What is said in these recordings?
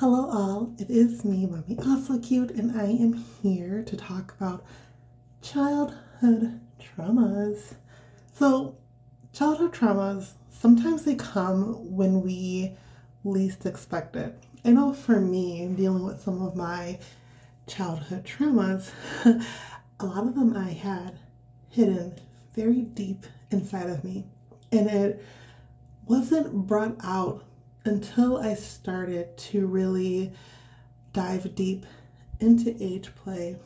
Hello, all. It is me, Mommy Also Cute, and I am here to talk about childhood traumas. So, childhood traumas sometimes they come when we least expect it. I know for me, dealing with some of my childhood traumas, a lot of them I had hidden very deep inside of me, and it wasn't brought out until I started to really dive deep into age play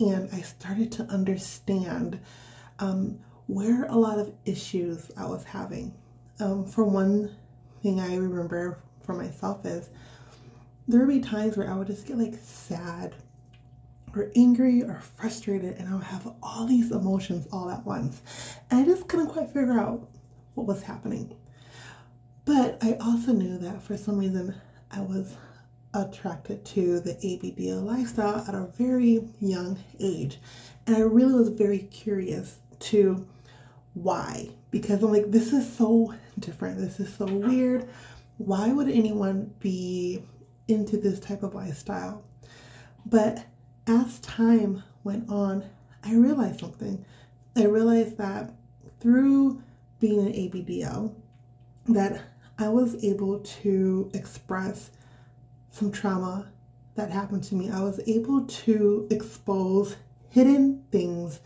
and I started to understand um, where a lot of issues I was having. Um, for one thing, I remember for myself is there would be times where I would just get like sad or angry or frustrated, and I would have all these emotions all at once. And I just couldn't quite figure out what was happening. But I also knew that for some reason I was attracted to the ABDL lifestyle at a very young age. And I really was very curious to why. Because I'm like, this is so different. This is so weird. Why would anyone be into this type of lifestyle? But as time went on, I realized something. I realized that through being an ABDL, that I was able to express some trauma that happened to me. I was able to expose hidden things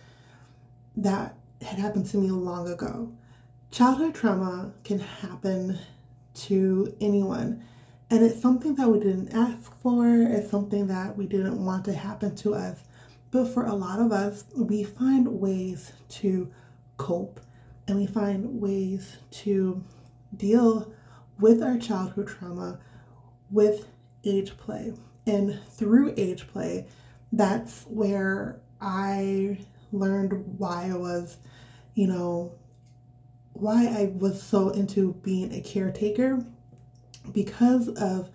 that had happened to me long ago. Childhood trauma can happen to anyone, and it's something that we didn't ask for, it's something that we didn't want to happen to us. But for a lot of us, we find ways to cope and we find ways to deal with our childhood trauma with age play. And through age play, that's where I learned why I was, you know, why I was so into being a caretaker because of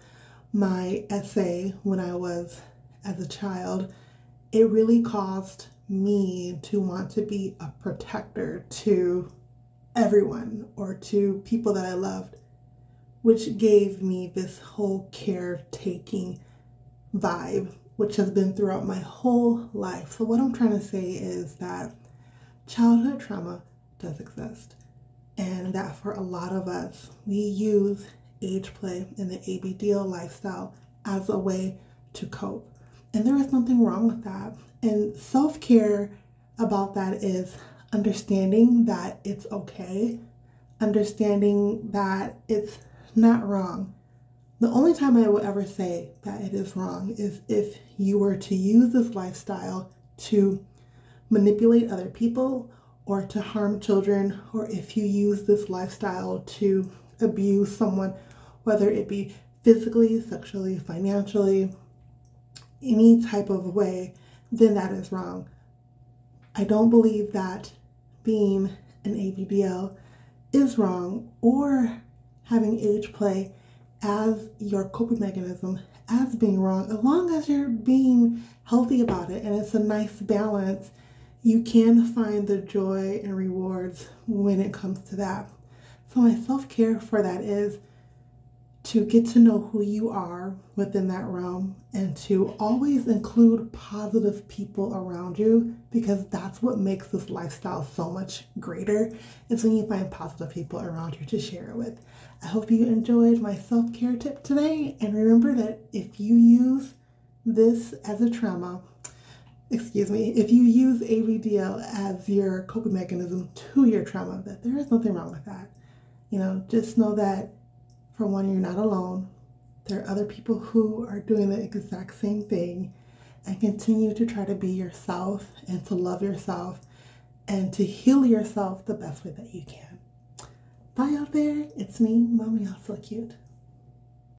my SA when I was as a child. It really caused me to want to be a protector to everyone or to people that I loved which gave me this whole caretaking vibe, which has been throughout my whole life. So, what I'm trying to say is that childhood trauma does exist, and that for a lot of us, we use age play and the ABDL lifestyle as a way to cope. And there is nothing wrong with that. And self care about that is understanding that it's okay, understanding that it's not wrong. The only time I will ever say that it is wrong is if you were to use this lifestyle to manipulate other people or to harm children, or if you use this lifestyle to abuse someone, whether it be physically, sexually, financially, any type of way, then that is wrong. I don't believe that being an ABDL is wrong or having age play as your coping mechanism as being wrong, as long as you're being healthy about it and it's a nice balance, you can find the joy and rewards when it comes to that. So, my self care for that is to get to know who you are within that realm and to always include positive people around you because that's what makes this lifestyle so much greater. It's when you find positive people around you to share it with. I hope you enjoyed my self care tip today and remember that if you use this as a trauma, excuse me, if you use ABDL as your coping mechanism to your trauma, that there is nothing wrong with that. You know, just know that for one, you're not alone. There are other people who are doing the exact same thing and continue to try to be yourself and to love yourself and to heal yourself the best way that you can. Bye out there. It's me, Mommy Also Cute.